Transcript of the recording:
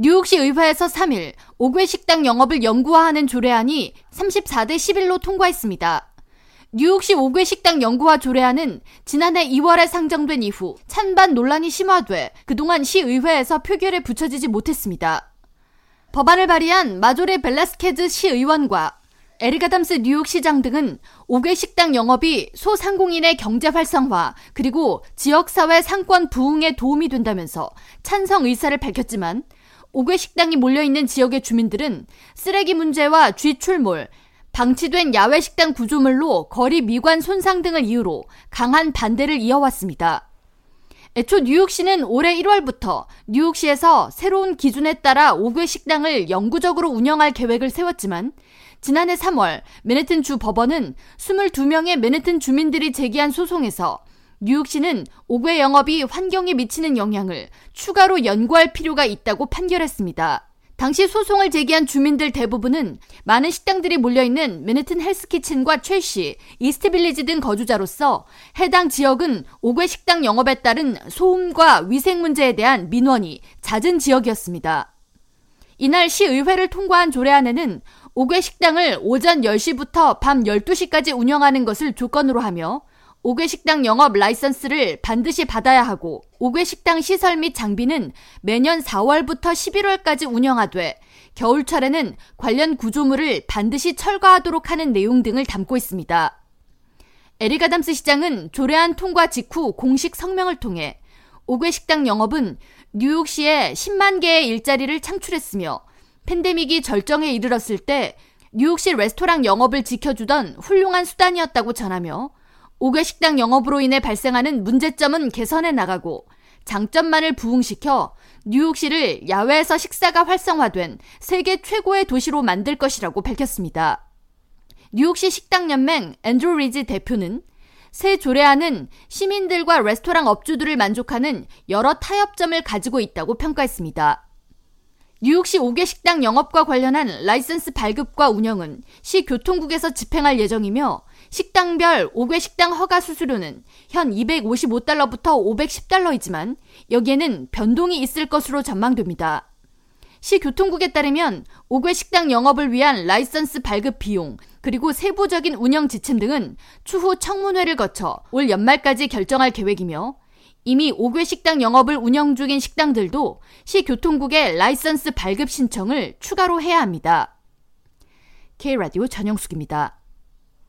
뉴욕시 의회에서 3일 옥외 식당 영업을 영구화하는 조례안이 34대 11로 통과했습니다. 뉴욕시 옥외 식당 영구화 조례안은 지난해 2월에 상정된 이후 찬반 논란이 심화돼 그동안 시의회에서 표결에 붙여지지 못했습니다. 법안을 발의한 마조리 벨라스케즈 시의원과 에릭 아담스 뉴욕시장 등은 옥외 식당 영업이 소상공인의 경제 활성화 그리고 지역사회 상권 부흥에 도움이 된다면서 찬성 의사를 밝혔지만 5개 식당이 몰려있는 지역의 주민들은 쓰레기 문제와 쥐출몰, 방치된 야외 식당 구조물로 거리 미관 손상 등을 이유로 강한 반대를 이어왔습니다. 애초 뉴욕시는 올해 1월부터 뉴욕시에서 새로운 기준에 따라 5개 식당을 영구적으로 운영할 계획을 세웠지만 지난해 3월 맨해튼 주 법원은 22명의 맨해튼 주민들이 제기한 소송에서 뉴욕시는 5개 영업이 환경에 미치는 영향을 추가로 연구할 필요가 있다고 판결했습니다. 당시 소송을 제기한 주민들 대부분은 많은 식당들이 몰려있는 맨해튼 헬스키친과 최시, 이스트빌리지 등 거주자로서 해당 지역은 5개 식당 영업에 따른 소음과 위생 문제에 대한 민원이 잦은 지역이었습니다. 이날 시의회를 통과한 조례안에는 5개 식당을 오전 10시부터 밤 12시까지 운영하는 것을 조건으로 하며 5개 식당 영업 라이선스를 반드시 받아야 하고 5개 식당 시설 및 장비는 매년 4월부터 11월까지 운영하되 겨울철에는 관련 구조물을 반드시 철거하도록 하는 내용 등을 담고 있습니다. 에리가담스 시장은 조례안 통과 직후 공식 성명을 통해 5개 식당 영업은 뉴욕시에 10만 개의 일자리를 창출했으며 팬데믹이 절정에 이르렀을 때 뉴욕시 레스토랑 영업을 지켜주던 훌륭한 수단이었다고 전하며 옥외 식당 영업으로 인해 발생하는 문제점은 개선해 나가고 장점만을 부흥시켜 뉴욕시를 야외에서 식사가 활성화된 세계 최고의 도시로 만들 것이라고 밝혔습니다. 뉴욕시 식당연맹 앤드루 리지 대표는 새 조례안은 시민들과 레스토랑 업주들을 만족하는 여러 타협점을 가지고 있다고 평가했습니다. 뉴욕시 옥외 식당 영업과 관련한 라이선스 발급과 운영은 시 교통국에서 집행할 예정이며 식당별 옥외 식당 허가 수수료는 현 255달러부터 510달러이지만 여기에는 변동이 있을 것으로 전망됩니다. 시 교통국에 따르면 옥외 식당 영업을 위한 라이선스 발급 비용 그리고 세부적인 운영 지침 등은 추후 청문회를 거쳐 올 연말까지 결정할 계획이며 이미 5개 식당 영업을 운영 중인 식당들도 시 교통국에 라이선스 발급 신청을 추가로 해야 합니다. K라디오 전영숙입니다.